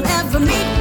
will ever meet.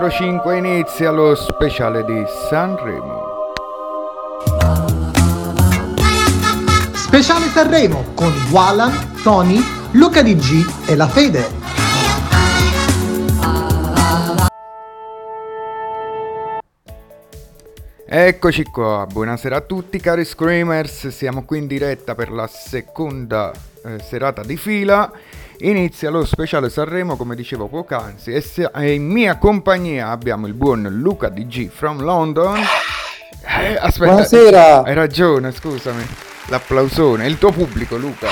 20.05 inizia lo speciale di Sanremo. Speciale Sanremo con Walan, Tony, Luca DG e La Fede. Eccoci qua, buonasera a tutti cari Screamers, siamo qui in diretta per la seconda eh, serata di fila. Inizia lo speciale Sanremo, come dicevo poc'anzi, e, in mia compagnia abbiamo il buon Luca DG from London. Eh, aspetta, Buonasera. Hai ragione, scusami. L'applausone, il tuo pubblico, Luca.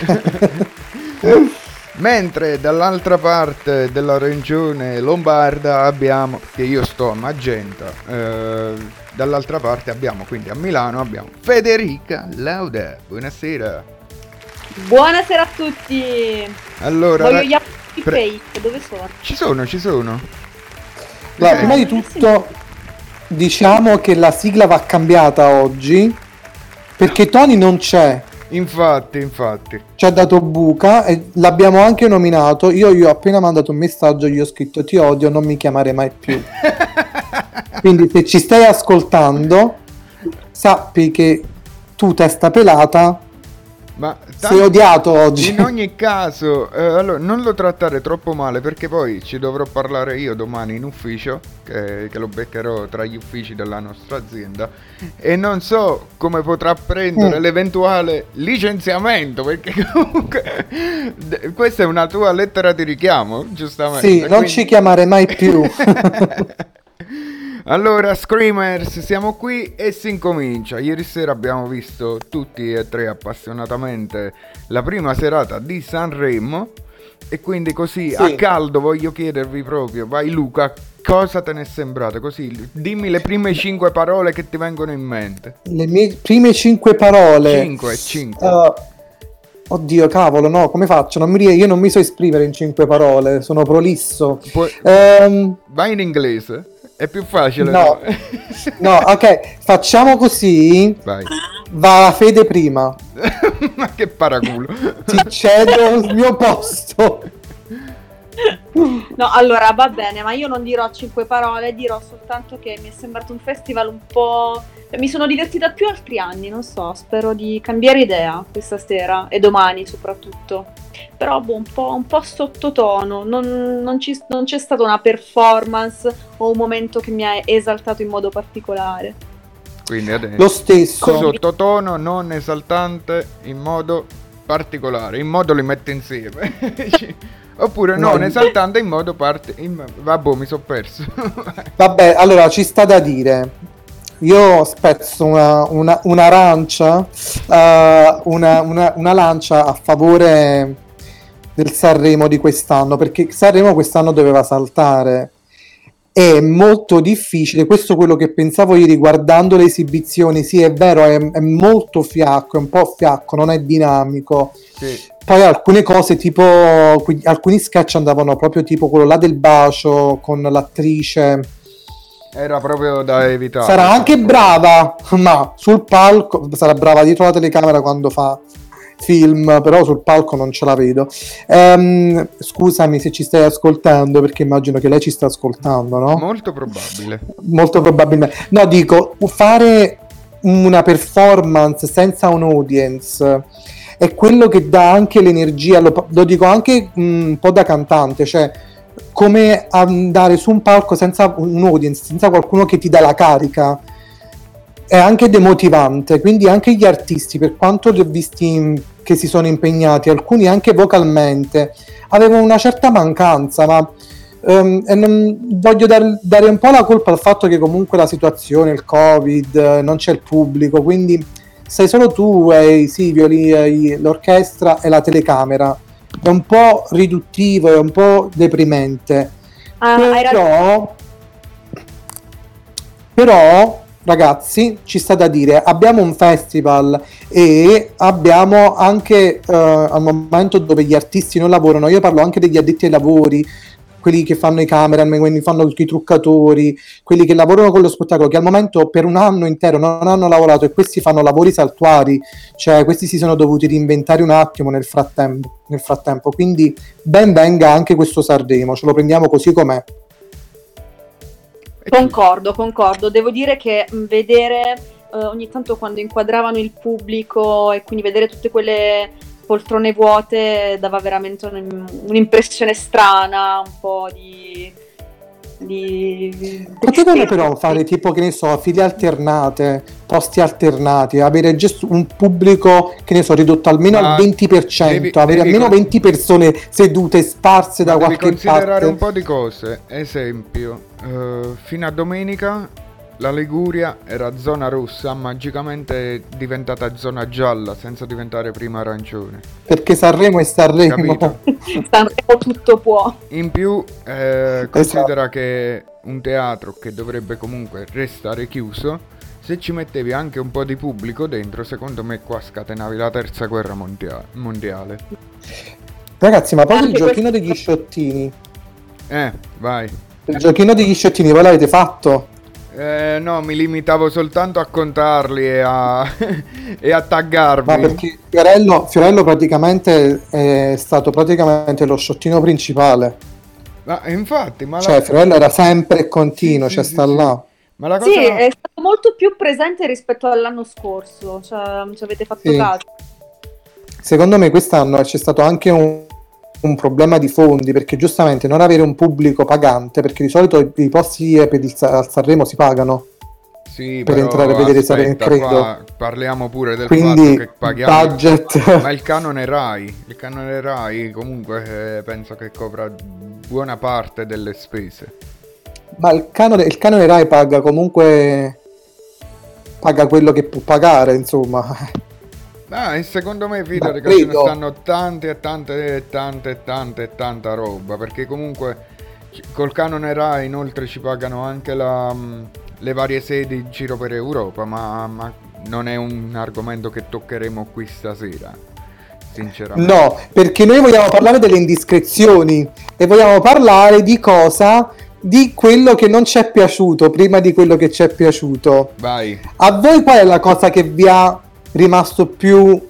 Mentre dall'altra parte della regione lombarda abbiamo, che io sto a Magenta, eh, dall'altra parte abbiamo quindi a Milano abbiamo Federica Lauda. Buonasera. Buonasera a tutti. Allora, Voglio gli appunti pre- fake, dove sono? ci sono, ci sono. Allora, Eh, prima di tutto diciamo che la sigla va cambiata oggi perché Tony non c'è, Infatti, infatti. ci ha dato buca e l'abbiamo anche nominato. Io gli ho appena mandato un messaggio, gli ho scritto ti odio, non mi chiamare mai più. Quindi se ci stai ascoltando, sappi che tu testa pelata Ma sei odiato oggi. In ogni caso, eh, allora, non lo trattare troppo male perché poi ci dovrò parlare io domani in ufficio, che, che lo beccherò tra gli uffici della nostra azienda, e non so come potrà prendere Mm. l'eventuale licenziamento, perché comunque d- questa è una tua lettera di richiamo, giustamente. Sì, non quindi- ci chiamare mai più. allora, Screamers, siamo qui e si incomincia. Ieri sera abbiamo visto tutti e tre appassionatamente la prima serata di Sanremo. E quindi così Sì. a caldo voglio chiedervi proprio, vai Luca, cosa te ne è sembrato? Così, dimmi le prime cinque parole che ti vengono in mente. Le mie prime cinque parole. Cinque, cinque. Uh, oddio, cavolo, no, come faccio? Non mi io non mi so esprimere in cinque parole, sono prolisso. Puoi- Ehm, vai in inglese, è più facile. No. no, ok, facciamo così. Vai. Va la fede prima. Ma che paraculo. Ti cedo il mio posto. No, allora va bene, ma io non dirò cinque parole, dirò soltanto che mi è sembrato un festival un po'. cioè, Mi sono divertita più altri anni, non so, spero di cambiare idea questa sera e domani soprattutto. Però boh, un po', un po' sottotono, non, non ci- non c'è stata una performance o un momento che mi ha esaltato in modo particolare. Quindi adesso... Lo stesso. sottotono non esaltante in modo particolare, in modo li mette insieme. Oppure No. non esaltante in modo parte... in- Vabbè, mi sono perso. Vabbè, allora ci sta da dire. Io spezzo una, una- un'arancia, eh, una, una- una lancia a favore del Sanremo di quest'anno, perché Sanremo quest'anno doveva saltare. È molto difficile, questo è quello che pensavo ieri guardando le esibizioni, sì è vero, è, è molto fiacco, è un po' fiacco, non è dinamico. Sì. Poi alcune cose tipo alcuni sketch andavano proprio tipo quello là del bacio con l'attrice. Era proprio da evitare. Sarà anche brava, ma sul palco sarà brava dietro la telecamera quando fa film, però sul palco non ce la vedo. Ehm, scusami se ci stai ascoltando perché immagino che lei ci sta ascoltando, no? Molto probabile. Molto probabilmente. No, dico, fare una performance senza un audience è quello che dà anche l'energia, lo, lo dico anche un po' da cantante, cioè come andare su un palco senza un audience, senza qualcuno che ti dà la carica. È anche demotivante, quindi anche gli artisti, per quanto li ho visti che si sono impegnati, alcuni anche vocalmente, avevano una certa mancanza, ma e non- voglio dar- dare un po' la colpa al fatto che comunque la situazione, il covid, eh, non c'è il pubblico, quindi sei solo tu e i sivoli, e i- l'orchestra e la telecamera. È un po' riduttivo, è un po' deprimente. Ah, hai. Però, però, ragazzi, ci sta da dire, abbiamo un festival e abbiamo anche eh, al momento dove gli artisti non lavorano, io parlo anche degli addetti ai lavori, quelli che fanno i cameraman, quelli che fanno i truccatori, quelli che lavorano con lo spettacolo, che al momento per un anno intero non hanno lavorato e questi fanno lavori saltuari, cioè questi si sono dovuti reinventare un attimo nel frattempo, nel frattempo. quindi ben venga anche questo Sanremo, ce lo prendiamo così com'è. Concordo, concordo. Devo dire che vedere eh, ogni tanto quando inquadravano il pubblico e quindi vedere tutte quelle poltrone vuote dava veramente un, un'impressione strana, un po' di... di... Potevano però fare tipo, che ne so, file alternate, posti alternati, avere un pubblico, che ne so, ridotto almeno Ma al 20%, devi, avere devi almeno con... 20 persone sedute, sparse da qualche parte. Devi considerare un po' di cose, esempio, uh, fino a domenica la Liguria era zona rossa, magicamente diventata zona gialla senza diventare prima arancione. Perché Sanremo è Sanremo. Sanremo tutto può. In più, eh, considera esatto. che un teatro che dovrebbe comunque restare chiuso, se ci mettevi anche un po' di pubblico dentro, secondo me qua scatenavi la terza guerra mondia- mondiale. Ragazzi, ma poi il giochino questo... degli sciottini. Eh, vai. Il giochino degli sciottini, voi l'avete fatto? Eh, no, mi limitavo soltanto a contarli e a, e a taggarmi. Ma perché Fiorello, Fiorello praticamente è stato praticamente lo sciottino principale. Ma infatti, ma cioè, la... Fiorello era sempre e continuo, sì, cioè sì, sta sì. là. Ma la cosa... Sì, è stato molto più presente rispetto all'anno scorso, cioè, ci avete fatto caso. Secondo me quest'anno c'è stato anche un, un problema di fondi perché giustamente non avere un pubblico pagante perché di solito i posti per il, al Sanremo si pagano sì, per entrare a vedere Sanremo credo parliamo pure del Quindi, fatto che paghiamo budget. ma il canone Rai il canone Rai comunque eh, penso che copra buona parte delle spese ma il canone, il canone Rai paga comunque paga quello che può pagare insomma Ah, secondo me ce ne stanno tante e tante e tante e tante e tanta roba, perché comunque col canone Rai inoltre ci pagano anche la, mm, le varie sedi in giro per Europa, ma, ma non è un argomento che toccheremo qui stasera. Sinceramente. No, perché noi vogliamo parlare delle indiscrezioni e vogliamo parlare di cosa di quello che non ci è piaciuto prima di quello che ci è piaciuto. Vai. A voi qual è la cosa che vi ha rimasto più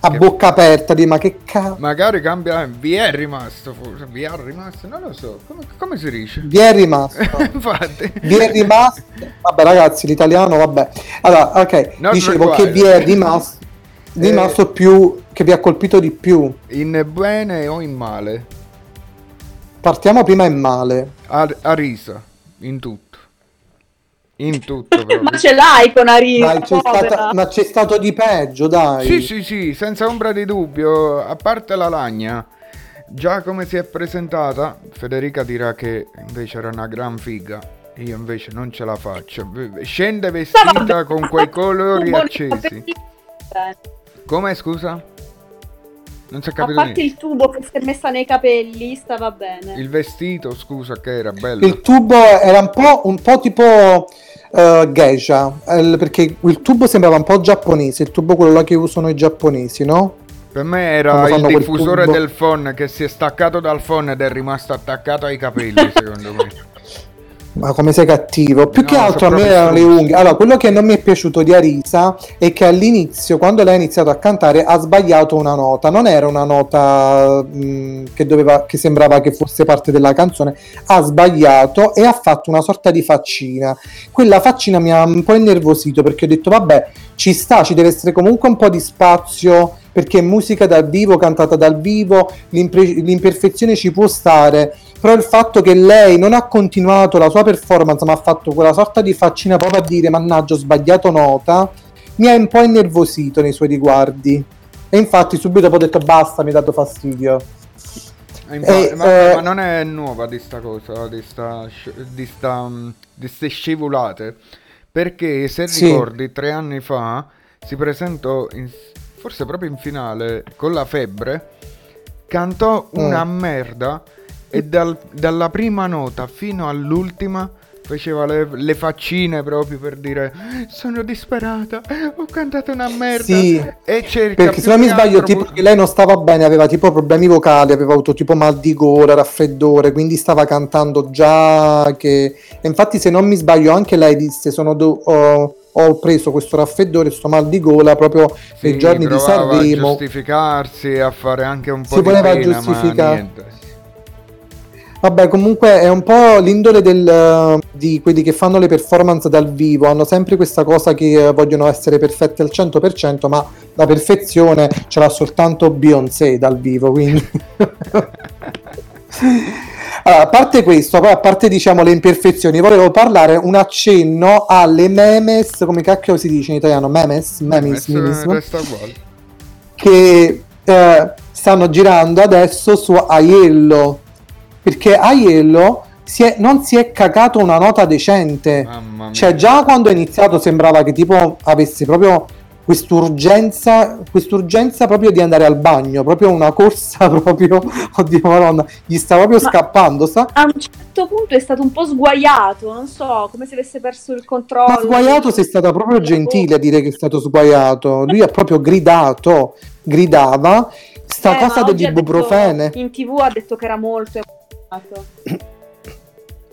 a che... bocca aperta di ma che cazzo magari cambia vi è rimasto forse vi è rimasto non lo so. Come, come si dice? Vi è rimasto. Infatti. Vi è rimasto. Vabbè ragazzi l'italiano vabbè. Allora ok non dicevo che vi è rimasto rimasto eh... più che vi ha colpito di più. In bene o in male? Partiamo prima in male. A, a risa in tutto in tutto ma ce l'hai con Arisa c'è stata, ma c'è stato di peggio dai. Sì sì sì senza ombra di dubbio. A parte la lagna già come si è presentata Federica dirà che invece era una gran figa. Io invece non ce la faccio. Scende vestita con quei colori accesi. come scusa? Non si è capito A parte niente. il tubo che si è messa nei capelli, stava bene. Il vestito, scusa, che era bello. Il tubo era un po', un po tipo uh, geisha, eh, perché il tubo sembrava un po' giapponese, il tubo quello là che usano i giapponesi, no? Per me era il diffusore del phone che si è staccato dal phone ed è rimasto attaccato ai capelli, secondo me. Ma come sei cattivo? Più no, che altro a me erano le unghie. Allora, quello che non mi è piaciuto di Arisa è che all'inizio, quando lei ha iniziato a cantare, ha sbagliato una nota. Non era una nota mh, che, doveva, che sembrava che fosse parte della canzone. Ha sbagliato e ha fatto una sorta di faccina. Quella faccina mi ha un po' innervosito perché ho detto, vabbè, ci sta, ci deve essere comunque un po' di spazio perché musica dal vivo, cantata dal vivo, l'imperfezione ci può stare però il fatto che lei non ha continuato la sua performance ma ha fatto quella sorta di faccina proprio a dire mannaggia ho sbagliato nota mi ha un po' innervosito nei suoi riguardi e infatti subito ho detto basta mi ha dato fastidio e, ma, eh, ma, non è nuova di sta cosa di sta, di sta di ste scivolate perché se sì. ricordi tre anni fa si presentò in, forse proprio in finale con la febbre cantò una mm. merda e dal, dalla prima nota fino all'ultima faceva le, le, faccine proprio per dire sono disperata, ho cantato una merda. Sì, e cerca perché se non mi sbaglio tipo che lei non stava bene, aveva tipo problemi vocali, aveva avuto tipo mal di gola, raffreddore, quindi stava cantando già che e infatti se non mi sbaglio anche lei disse sono do... ho, ho preso questo raffreddore, questo mal di gola proprio sì, nei giorni di Sanremo. a giustificarsi, a fare anche un po' si di voleva giustificare Vabbè, comunque è un po' l'indole del, di quelli che fanno le performance dal vivo, hanno sempre questa cosa che vogliono essere perfette al 100%, ma la perfezione ce l'ha soltanto Beyoncé dal vivo, quindi... Allora, a parte questo, poi a parte diciamo le imperfezioni, volevo parlare un accenno alle memes, come cacchio si dice in italiano? Memes? Memes, memes, memes. che eh, stanno girando adesso su Aiello, perché Aiello si è, non si è cagato una nota decente. Cioè, già quando è iniziato sembrava che tipo avesse proprio quest'urgenza, quest'urgenza proprio di andare al bagno, proprio una corsa proprio, oddio madonna, gli sta proprio Ma scappando. Sta... A un certo punto è stato un po' sguaiato, non so, come se avesse perso il controllo. Ma sguaiato sei stata proprio gentile a dire che è stato sguaiato, lui ha proprio gridato, gridava, sta eh, cosa dell'ibuprofene. In tv ha detto che era molto.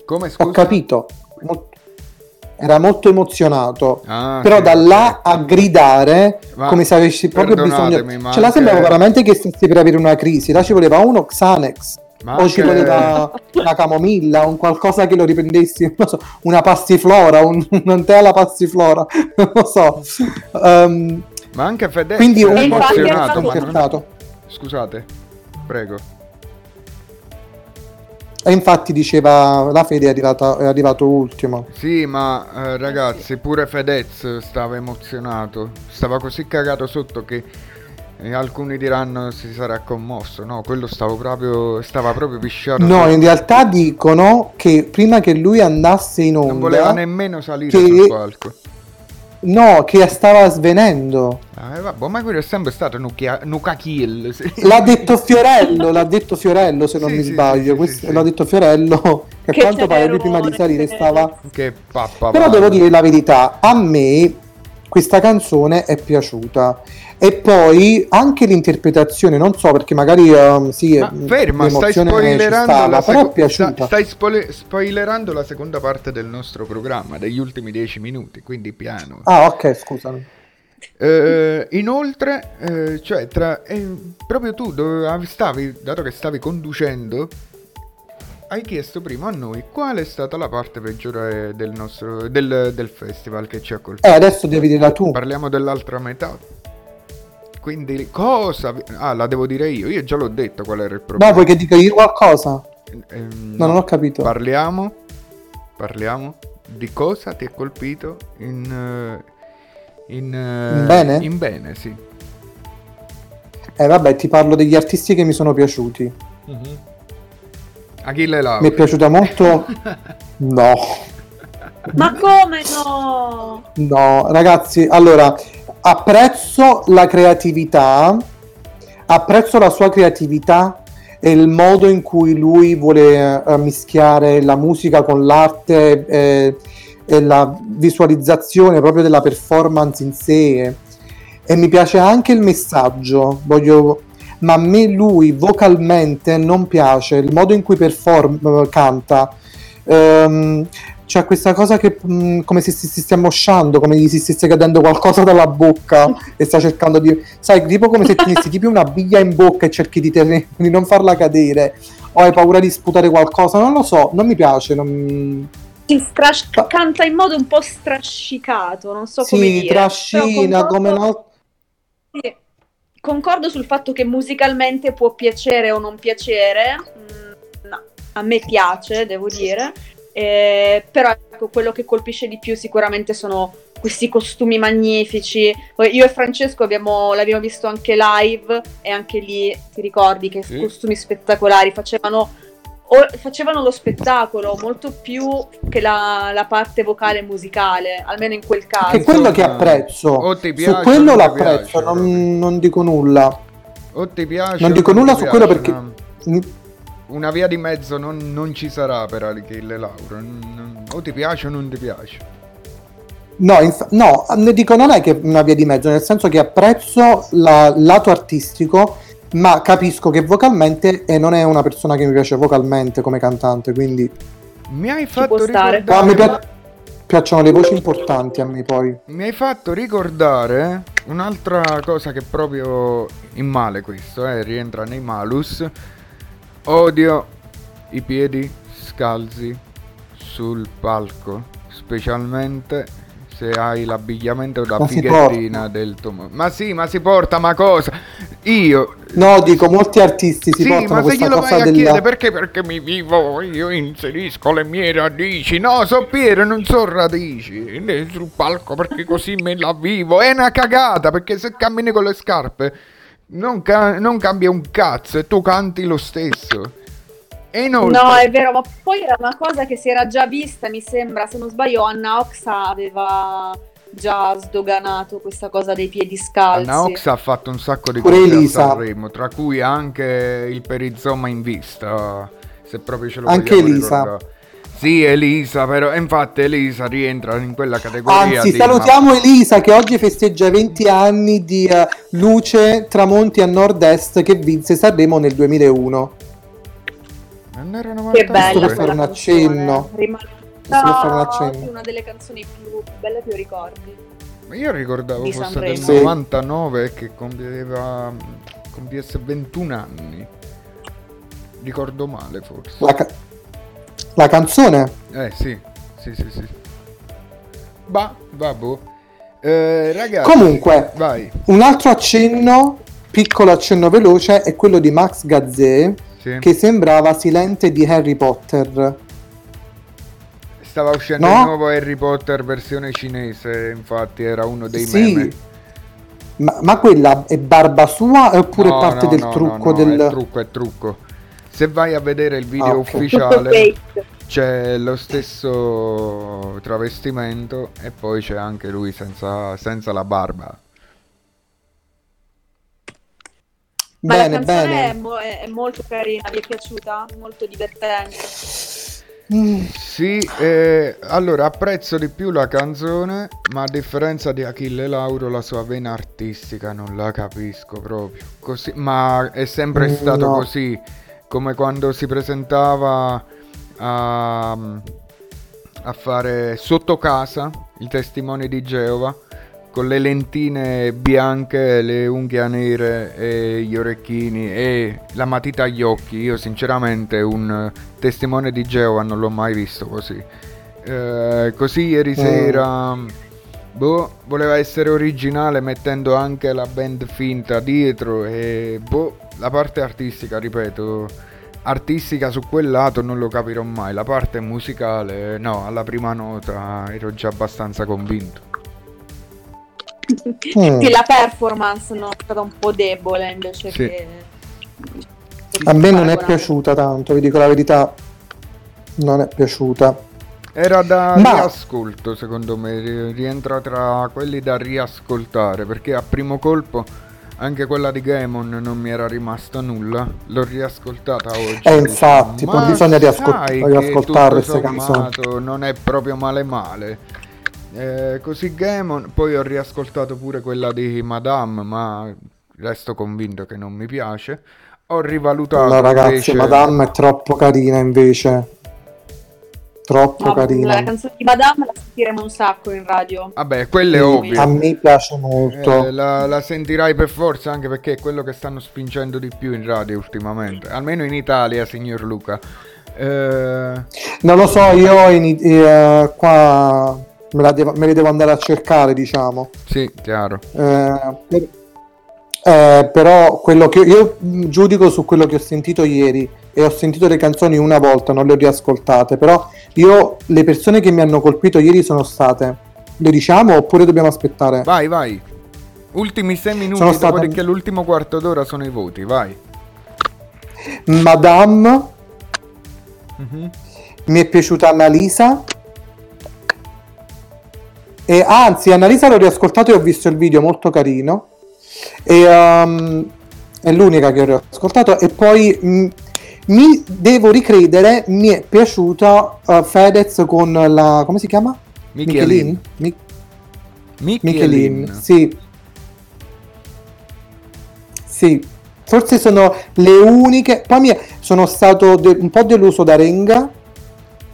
Come scusa? Ho capito era molto emozionato. Ah, però da là a gridare ma come se avessi proprio bisogno. Ce la sembrava veramente che stessi per avere una crisi. Là ci voleva uno Xanex. Ma o ci voleva una camomilla, un qualcosa che lo riprendessi, non so, una passiflora, un, un tè alla passiflora, non lo so. Um, ma anche Fede quindi un po' emozionato. Scusate, prego. E infatti diceva la Fede è, arrivata, è arrivato ultimo. Sì, ma eh, ragazzi, pure Fedez stava emozionato. Stava così cagato sotto che eh, alcuni diranno si sarà commosso. No, quello stavo proprio, stava proprio pisciato. No, in realtà dicono che prima che lui andasse in onda... Non voleva nemmeno salire che... sul palco. No, che stava svenendo. Ah, eh, vabbè, ma quello è sempre stato Nuka, Nuka Kill. Sì. L'ha detto Fiorello, l'ha detto Fiorello se non sì, mi sì, sbaglio. Questo, l'ha detto Fiorello che, che quanto pare lui prima di salire stava... Che pappa. Però devo dire la verità, a me questa canzone è piaciuta e poi anche l'interpretazione, non so perché magari um, sì, ma ferma, stai spoilerando, stava, la seco- sta, stai spoilerando la seconda parte del nostro programma, degli ultimi dieci minuti, quindi piano. Ah, ok, scusami. Eh, inoltre, eh, cioè, tra, eh, proprio tu dove stavi, dato che stavi conducendo, hai chiesto prima a noi qual è stata la parte peggiore del nostro del, del festival che ci ha colpito. Eh, adesso devi dirla tu. Parliamo dell'altra metà. Quindi cosa... Ah, la devo dire io. Io già l'ho detto qual era il problema. No, vuoi che dica io qualcosa? Ehm, no, non ho capito. Parliamo. Parliamo di cosa ti è colpito in... Uh, in, uh, in bene? In bene, sì. Eh vabbè, ti parlo degli artisti che mi sono piaciuti. Mm-hmm. Achille Lauro. Mi è piaciuta molto... no. Ma come no? No, ragazzi, allora apprezzo la creatività, apprezzo la sua creatività e il modo in cui lui vuole uh, mischiare la musica con l'arte e, e, la visualizzazione proprio della performance in sé. E mi piace anche il messaggio, voglio, ma a me lui vocalmente non piace il modo in cui perform- canta. Um, c'è questa cosa che mh, mm, come se si, si stia mosciando, come se si stesse cadendo qualcosa dalla bocca e sta cercando di... Sai, tipo come se tenessi tipo una biglia in bocca e cerchi di, tenere, di non farla cadere o hai paura di sputare qualcosa, non lo so, non mi piace. Non... Si strash- canta in modo un po' strascicato, non so sì, come dire. Sì, trascina, come no... Sì. Concordo sul fatto che musicalmente può piacere o non piacere, mm, no, a me piace, devo dire. Eh, però ecco, quello che colpisce di più sicuramente sono questi costumi magnifici. Io e Francesco abbiamo, l'abbiamo visto anche live e anche lì ti ricordi che sì. costumi spettacolari facevano, o, facevano, lo spettacolo molto più che la, la, parte vocale musicale, almeno in quel caso. È quello che apprezzo. O ti piace, su quello l'apprezzo, non, non, dico nulla. O ti piace. Non dico nulla su quello perché. No una via di mezzo non, non ci sarà per Achille Lauro. O ti piace o non ti piace. No, inf- no, ne dico non è che una via di mezzo, nel senso che apprezzo il lato artistico, ma capisco che vocalmente e non è una persona che mi piace vocalmente come cantante, quindi... Mi hai fatto ricordare... Ah, mi pi- piacciono le voci importanti a me poi. Mi hai fatto ricordare un'altra cosa che proprio in male questo, eh, rientra nei malus Odio i piedi scalzi sul palco, specialmente se hai l'abbigliamento da Ma fighettina del tuo... Ma sì, ma si porta, ma cosa? Io... No, dico, molti artisti si sì, portano ma se glielo vai a della... chiedere perché? Perché mi vivo, io inserisco le mie radici. No, so Piero, non so radici. Sul palco perché così me la vivo. È una cagata perché se cammini con le scarpe non, ca- non cambia un cazzo e tu canti lo stesso. E inoltre... No, è vero, ma poi era una cosa che si era già vista, mi sembra, se non sbaglio, Anna Oxa aveva già sdoganato questa cosa dei piedi scalzi. Anna Ox ha fatto un sacco di cose Elisa. a Sanremo, tra cui anche il perizoma in vista, se proprio ce lo Anche Elisa. ricordare. Sì, Elisa, però, infatti Elisa rientra in quella categoria Anzi, di... salutiamo Elisa che oggi festeggia i 20 anni di eh, Luce Tramonti a Nord-Est che vinse Sanremo nel 2001. Ma non era Che 99? bella per fare un accenno. Rimane per fare un accenno. una delle canzoni più belle che io ricordi. Ma io ricordavo Di fosse del Sì. 99 che compieva, compiesse 21 anni. Ricordo male forse. La, ca- la canzone? Eh sì, sì, sì, sì. Bah, vabbè. Eh, ragazzi, Comunque, vai. un altro accenno, piccolo accenno veloce, è quello di Max Gazzè Sì. che sembrava Silente di Harry Potter. Stava uscendo No? il nuovo Harry Potter versione cinese, infatti era uno dei Sì. meme. Ma, ma quella è barba sua oppure No, parte no, del no, trucco no, no, del... è trucco, è trucco. Se vai a vedere il video Ah, ok. Tutto ufficiale c'è lo stesso travestimento e poi c'è anche lui senza, senza la barba. Ma la Bene, canzone È, bene. mo- è- è molto carina, vi è piaciuta? Molto divertente. Mm, Sì, eh, allora apprezzo di più la canzone, ma a differenza di Achille Lauro la sua vena artistica non la capisco proprio. Così, ma è sempre Mm, stato no. così, come quando si presentava a, a fare sotto casa il testimone di Geova con le lentine bianche, le unghie nere e gli orecchini e la matita agli occhi. Io sinceramente un eh, testimone di Geova non l'ho mai visto così. Eh, così ieri sera boh, voleva essere originale mettendo anche la band finta dietro e boh, la parte artistica, ripeto, artistica su quel lato non lo capirò mai. La parte musicale, no, alla prima nota ero già abbastanza convinto. Mm. Sì, la performance no, è stata un po' debole invece Sì. che... A me non è piaciuta tanto, vi dico la verità. Non è piaciuta. Era da Ma- riascolto, secondo me, ri- rientra tra quelli da riascoltare, perché a primo colpo anche quella di Gaemon non mi era rimasta nulla. L'ho riascoltata oggi. Eh, e infatti, dico, poi "Ma bisogna riascol- riascoltare queste sommato Non è proprio male male. Eh, così Gaemon, poi ho riascoltato pure quella di Madame, ma resto convinto che non mi piace. Ho rivalutato No, ragazzi, invece... Madame è troppo carina invece. Troppo No, carina. la canzone di Madame la sentiremo un sacco in radio. Vabbè, quello è ovvio. A me piace molto. Eh, la, la sentirai per forza anche perché è quello che stanno spingendo di più in radio ultimamente, almeno in Italia, signor Luca. Eh, Non lo so, io in- eh, qua me, la devo, me le devo andare a cercare, diciamo. sì, chiaro. Eh, eh, però quello che io giudico su quello che ho sentito ieri e ho sentito le canzoni una volta, non le ho riascoltate, però io le persone che mi hanno colpito ieri sono state, le diciamo oppure dobbiamo aspettare? Vai, vai. Ultimi sei minuti, Sono state- dopodiché l'ultimo quarto d'ora sono i voti, vai. Madame, Mhm. mi è piaciuta Annalisa e anzi Annalisa l'ho riascoltato e ho visto il video molto carino e um, è l'unica che ho riascoltato e poi mm, mi devo ricredere mi è piaciuta uh, Fedez con la come si chiama? Michelin. Mi- Michelin. Michelin sì sì forse sono le uniche poi mi sono stato de- un po' deluso da Renga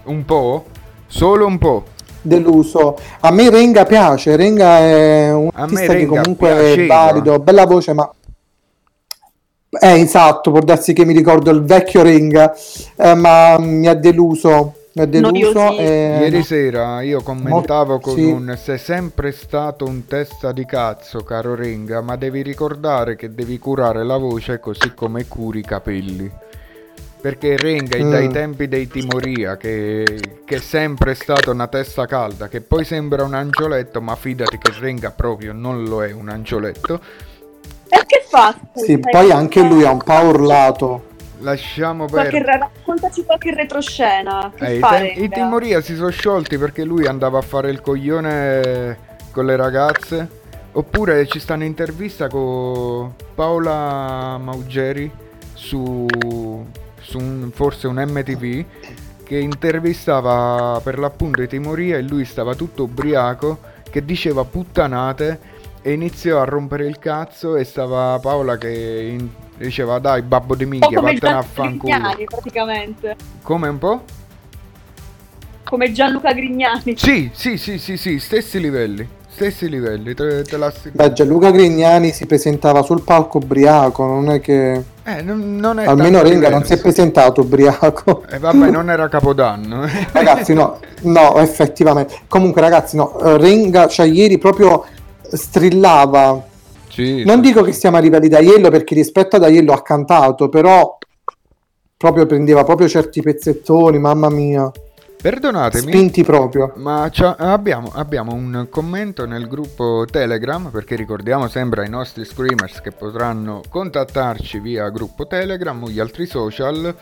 Un po'? Solo un po'. Deluso. A me Renga piace, Renga è un artista che Renga comunque è piaceva. valido, bella voce, ma Eh, esatto, può darsi che mi ricordo il vecchio Ring, eh, ma mi ha deluso. Mi ha deluso. E... Ieri sera io commentavo Mo- con sì. un sei sempre stato un testa di cazzo, caro Ringa, ma devi ricordare che devi curare la voce così come curi i capelli. Perché Renga mm. dai tempi dei Timoria, che, che, è sempre stata una testa calda, che poi sembra un angioletto, ma fidati che Renga proprio non lo è un angioletto. E che fa? Sì, poi anche lui ha un po' urlato. Lasciamo perdere. Raccontaci qualche retroscena. Eh, i, tem- I Timoria si sono sciolti perché lui andava a fare il coglione con le ragazze. Oppure ci sta un'intervista con Paola Maugeri su su un, forse un MTV che intervistava per l'appunto i Timoria e lui stava tutto ubriaco che diceva puttanate e iniziò a rompere il cazzo e stava Paola che in, diceva dai babbo di minchia vattene a fanculo. Praticamente. Come un po'? come Gianluca Grignani. Sì sì sì sì sì stessi livelli stessi livelli, te, te Beh, Gianluca Grignani si presentava sul palco ubriaco, non è che... Eh, non, non Almeno Renga non si è presentato ubriaco. E eh, vabbè, non era Capodanno. ragazzi, no, no, effettivamente. Comunque, ragazzi, no, Renga, cioè ieri proprio strillava. Sì, non dico che siamo arrivati da Aiello perché rispetto ad Aiello ha cantato, però proprio prendeva proprio certi pezzettoni, mamma mia. Perdonatemi, spinti proprio. Ma abbiamo, abbiamo, un commento nel gruppo Telegram, perché ricordiamo sempre ai nostri screamers che potranno contattarci via gruppo Telegram o gli altri social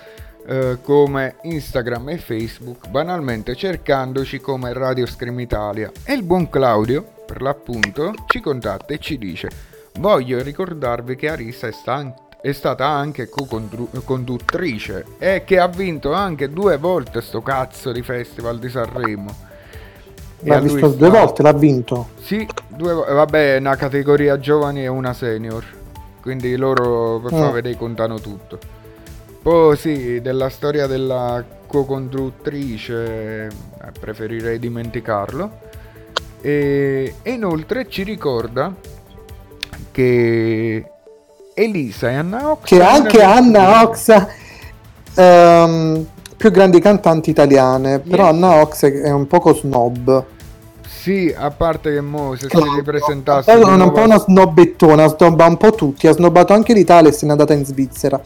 eh, come Instagram e Facebook, banalmente cercandoci come Radio Scream Italia. E il buon Claudio, per l'appunto, ci contatta e ci dice Voglio ricordarvi che Arisa è stanca è stata anche co-conduttrice e che ha vinto anche due volte sto cazzo di festival di Sanremo. L'ha visto sta... due volte, l'ha vinto? Sì, due. Vabbè, una categoria giovani e una senior. Quindi loro per mm. vedere contano tutto. Poi sì, della storia della co-conduttrice eh, preferirei dimenticarlo. E, e inoltre ci ricorda che Elisa e Anna Oxa. Che anche Anna Oxa, um, più grandi cantanti italiane, però yeah. Anna Oxa è un poco snob. Sì, a parte che mo se si ripresentasse... È un, po' una snobettona, snobba un po' tutti, ha snobbato anche l'Italia e se n'è andata in Svizzera.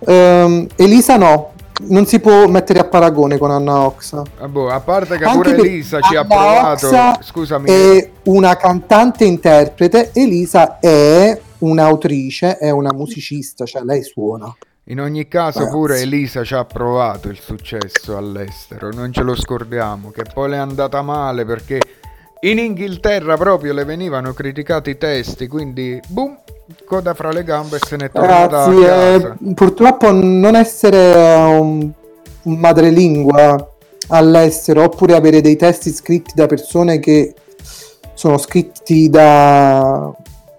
Um, Elisa no, non si può mettere a paragone con Anna Oxa. Ah, boh, a parte che Anche pure Elisa ci ha provato. Oxa Scusami. È una cantante interprete, Elisa è un'autrice e una musicista, cioè lei suona. In ogni caso Ragazzi. pure Elisa ci ha provato il successo all'estero, non ce lo scordiamo, che poi le è andata male perché in Inghilterra proprio le venivano criticati i testi, quindi boom, coda fra le gambe e se ne è tornata Ragazzi, eh, purtroppo non essere un madrelingua all'estero oppure avere dei testi scritti da persone che sono scritti da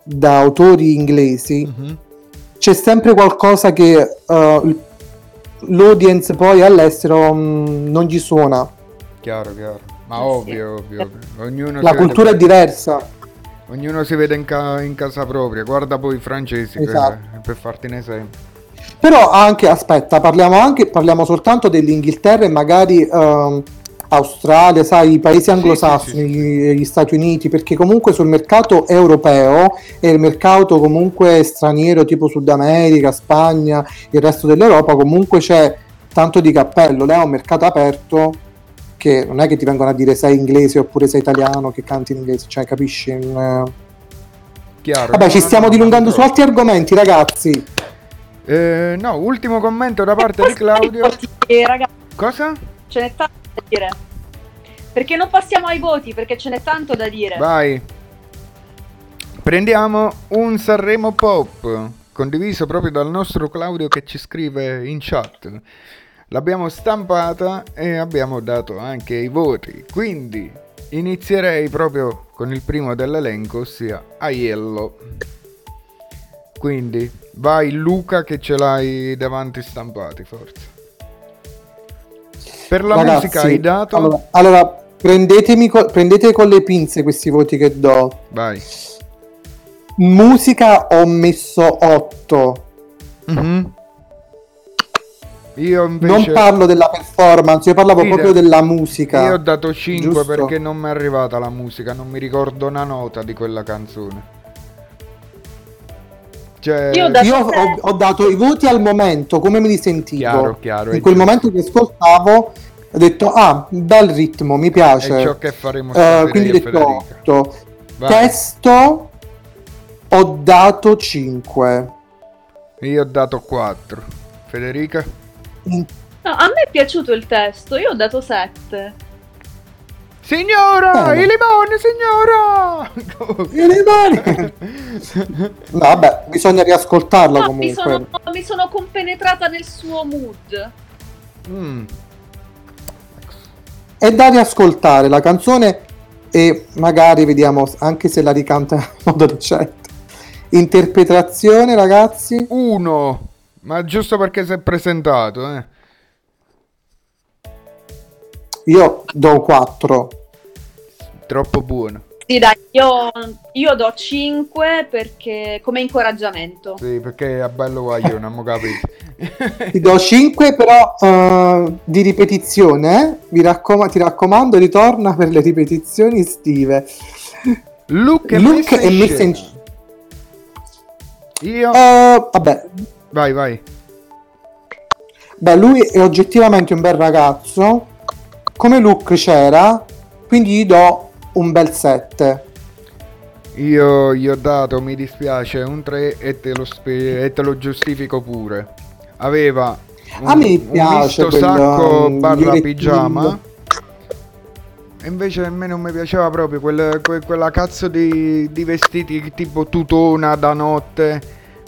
da autori inglesi, mm-hmm. c'è sempre qualcosa che uh, l'audience poi all'estero mh, mm, non gli suona. Chiaro, chiaro. Ma ovvio, ovvio, ovvio. La cultura vede... è diversa. Ognuno si vede in, ca- in, casa propria. Guarda poi i francesi esatto. per, per farti un esempio. Però anche, aspetta, parliamo anche, parliamo soltanto dell'Inghilterra e magari... Uh, Australia, sai, i paesi anglosassoni, sì, sì, sì. gli Stati Uniti, perché comunque sul mercato europeo e il mercato comunque straniero tipo Sud America, Spagna, il resto dell'Europa, comunque c'è tanto di cappello, lei ha un mercato aperto che non è che ti vengono a dire sei inglese oppure sei italiano che canti in inglese, cioè capisci? In... Chiaro, Vabbè, ci stiamo dilungando su altri argomenti, ragazzi. Eh, no, ultimo commento da parte di Claudio. Eh, ragazzi. Cosa? Ce n'è tanto da dire. Perché non passiamo ai voti? Perché ce n'è tanto da dire. Vai. Prendiamo un Sanremo Pop, condiviso proprio dal nostro Claudio che ci scrive in chat. L'abbiamo stampata e abbiamo dato anche i voti. Quindi inizierei proprio con il primo dell'elenco, ossia Aiello. Quindi vai Luca che ce l'hai davanti stampati forse. Per la Ragazzi, musica hai dato... Allora, allora prendetemi co- prendete con le pinze questi voti che do. Vai. Musica ho messo 8. Mhm. Io invece... Non parlo della performance, io parlavo Idem. proprio della musica. Io ho dato 5 giusto? perché non mi è arrivata la musica, non mi ricordo una nota di quella canzone. Cioè, Io ho dato- Io ho, ho dato i voti al momento, come me li sentivo. Chiaro, chiaro, è In quel giusto. momento che ascoltavo, ho detto, ah, bel ritmo, mi è piace. ciò che faremo stasera quindi ho detto Federica. 8. Vai. Testo, ho dato 5. Io ho dato 4. Federica? No, a me è piaciuto il testo, io ho dato 7. Signora, Bene. i limoni, signora! I limoni! No, vabbè, bisogna riascoltarla No, mi comunque. sono, mi sono compenetrata nel suo mood. Mm. È da riascoltare la canzone e magari vediamo anche se la ricanta in modo decente. Interpretazione, ragazzi. Uno, ma giusto perché si è presentato, eh. Io do 4. Troppo buono. Sì, dai, io, io do 5 perché come incoraggiamento. Sì, perché è bello guaglione, abbiamo capito. Ti do 5 però eh, di ripetizione. eh. Vi raccoma- ti raccomando, ritorna per le ripetizioni estive. Look e Look messa e in scena. Io... Eh, vabbè, Vai, vai. beh, lui è oggettivamente un bel ragazzo. Come look c'era, quindi gli do un bel 7. Io gli ho dato, mi dispiace, un 3 e te lo, spe- e te lo giustifico pure. Aveva un, A me un piace quel, sacco um, barra pigiama. E invece a me non mi piaceva proprio quel- que- quella cazzo di, di vestiti tipo tutona da notte.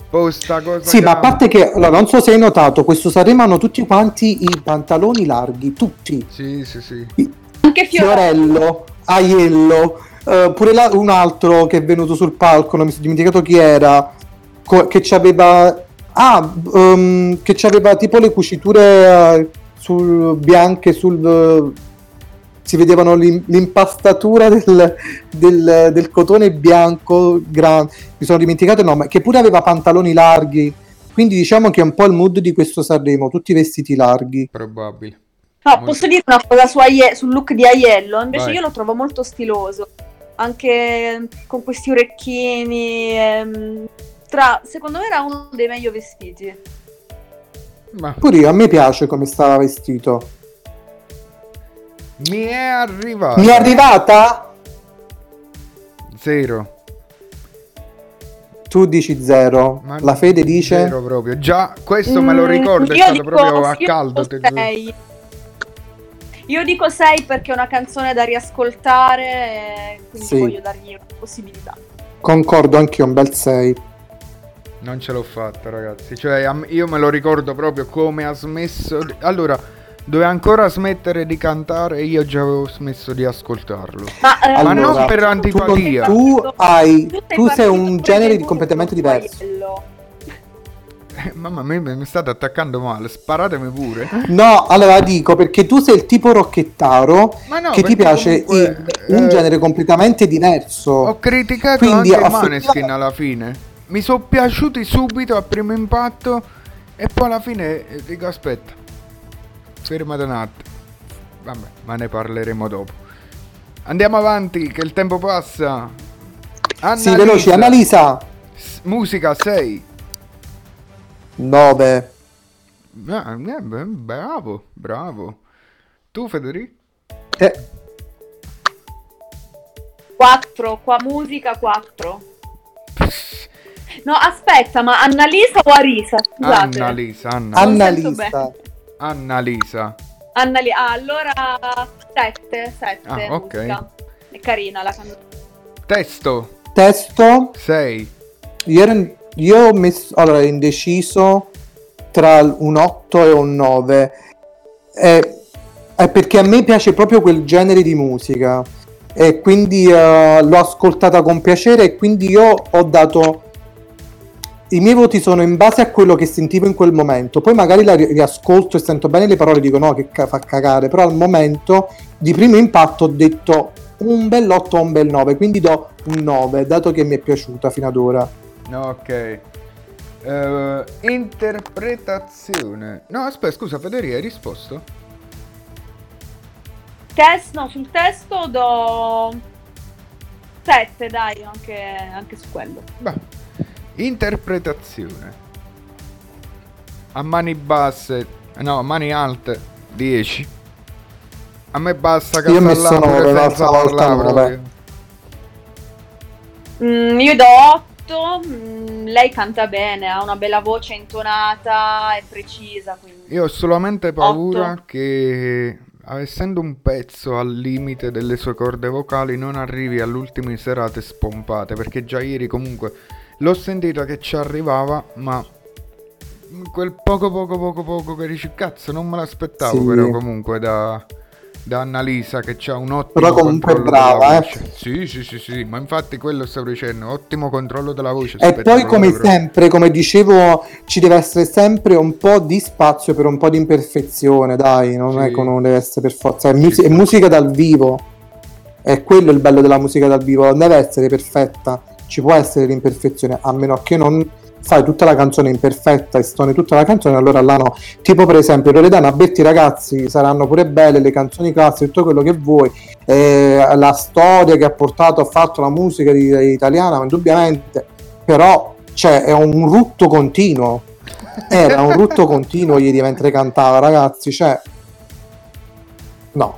Poi sta cosa Sì, ma a parte che, allora, non so se hai notato, questo Sanremo hanno tutti quanti i pantaloni larghi, tutti. Sì, sì, sì. Anche Fiorello. Fiorello, Aiello, eh, pure là un altro che è venuto sul palco, non mi sono dimenticato chi era, co- che c'aveva... Ah, ehm, che c'aveva tipo le cuciture eh, sul, bianche sul... si vedevano l'im- l'impastatura del, del- del cotone bianco grande. Mi sono dimenticato il nome, che pure aveva pantaloni larghi. Quindi diciamo che è un po' il mood di questo Sanremo, tutti vestiti larghi. Probabile. No, Molto- posso dire una cosa su Aie- sul look di Aiello? Invece Vai. io lo trovo molto stiloso. Anche con questi orecchini. ehm, tra, secondo me era uno dei meglio vestiti. Ma Pure io, a me piace come stava vestito. Mi è arrivato. Mi è arrivata? Zero. Tu dici zero. Ma La fede dice? Zero proprio. Già, questo me lo Mm, ricordo, è stato dico- proprio a caldo. sei. Io dico 6 perché è una canzone da riascoltare quindi Sì. voglio dargli una possibilità. Concordo anch'io, un bel 6. Non ce l'ho fatta, ragazzi. Cioè, io me lo ricordo proprio come ha smesso. Allora, doveva ancora smettere di cantare e io già avevo smesso di ascoltarlo. Ma, eh, Ma Allora, non per antipatia. Tu, hai, tu sei tu sei un genere di completamente diverso. Eh, Mamma mia, mi state attaccando male. Sparatemi pure. No, allora dico perché tu sei il tipo rocchettaro no, che ti piace comunque, il- un eh, genere completamente diverso. Ho criticato Quindi, anche i affettiva- Maneskin alla fine. Mi sono piaciuti subito a primo impatto e poi alla fine eh, dico aspetta. Fermate un attimo. Vabbè, ma ne parleremo dopo. Andiamo avanti, che il tempo passa. Sì, veloci, Annalisa. S- musica 6. 9. Ah, eh, bravo, bravo. Tu Federico? Eh, 4, qua musica 4. No, aspetta, ma Annalisa o Arisa? Scusate. Annalisa, Anna. Non sento Annalisa. Annalisa. Annali- ah, allora 7, 7. Ah, ok. È carina la canzone. Testo Testo. 6. Io, ero- io ho messo allora indeciso tra un 8 e un 9 è, è perché a me piace proprio quel genere di musica e quindi eh, l'ho ascoltata con piacere e quindi io ho dato i miei voti sono in base a quello che sentivo in quel momento poi magari la ri- riascolto e sento bene le parole e dico no che ca- fa cagare però al momento di primo impatto ho detto un bel 8 o un bel 9 quindi do un 9 dato che mi è piaciuta fino ad ora Ok. Eh, interpretazione. No, aspetta, scusa, Federica, hai risposto? Test, no, sul testo do 7, dai, anche, anche su quello. Beh, interpretazione. A mani basse, no, a mani alte, 10. A me basta Io ho messo Casallà pure nove, senza l'altra volta. Mm, io do 8, mm, lei canta bene, ha una bella voce intonata e precisa, quindi... Io ho solamente paura Otto. che, essendo un pezzo al limite delle sue corde vocali, non arrivi alle ultime serate spompate. Perché già ieri comunque l'ho sentita che ci arrivava, ma quel poco poco poco poco che dici cazzo non me l'aspettavo Sì. però comunque da, da Annalisa che c'ha un ottimo Però comunque controllo brava, della eh. voce. Sì, sì, sì, sì, ma infatti quello stavo dicendo, ottimo controllo della voce. E poi come sempre, come dicevo, ci deve essere sempre un po' di spazio per un po' di imperfezione, dai, non è Sì. che non deve essere per forza, è, mus- è musica dal vivo, è quello il bello della musica dal vivo, non deve essere perfetta, ci può essere l'imperfezione, a meno che non fai tutta la canzone imperfetta e stoni tutta la canzone, allora là no. Tipo per esempio Loredana Berti ragazzi, saranno pure belle le canzoni classiche, tutto quello che vuoi, eh, la storia che ha portato, ha fatto la musica di- italiana, indubbiamente, però cioè, è un rutto continuo. Era un rutto continuo ieri mentre cantava, ragazzi, cioè no.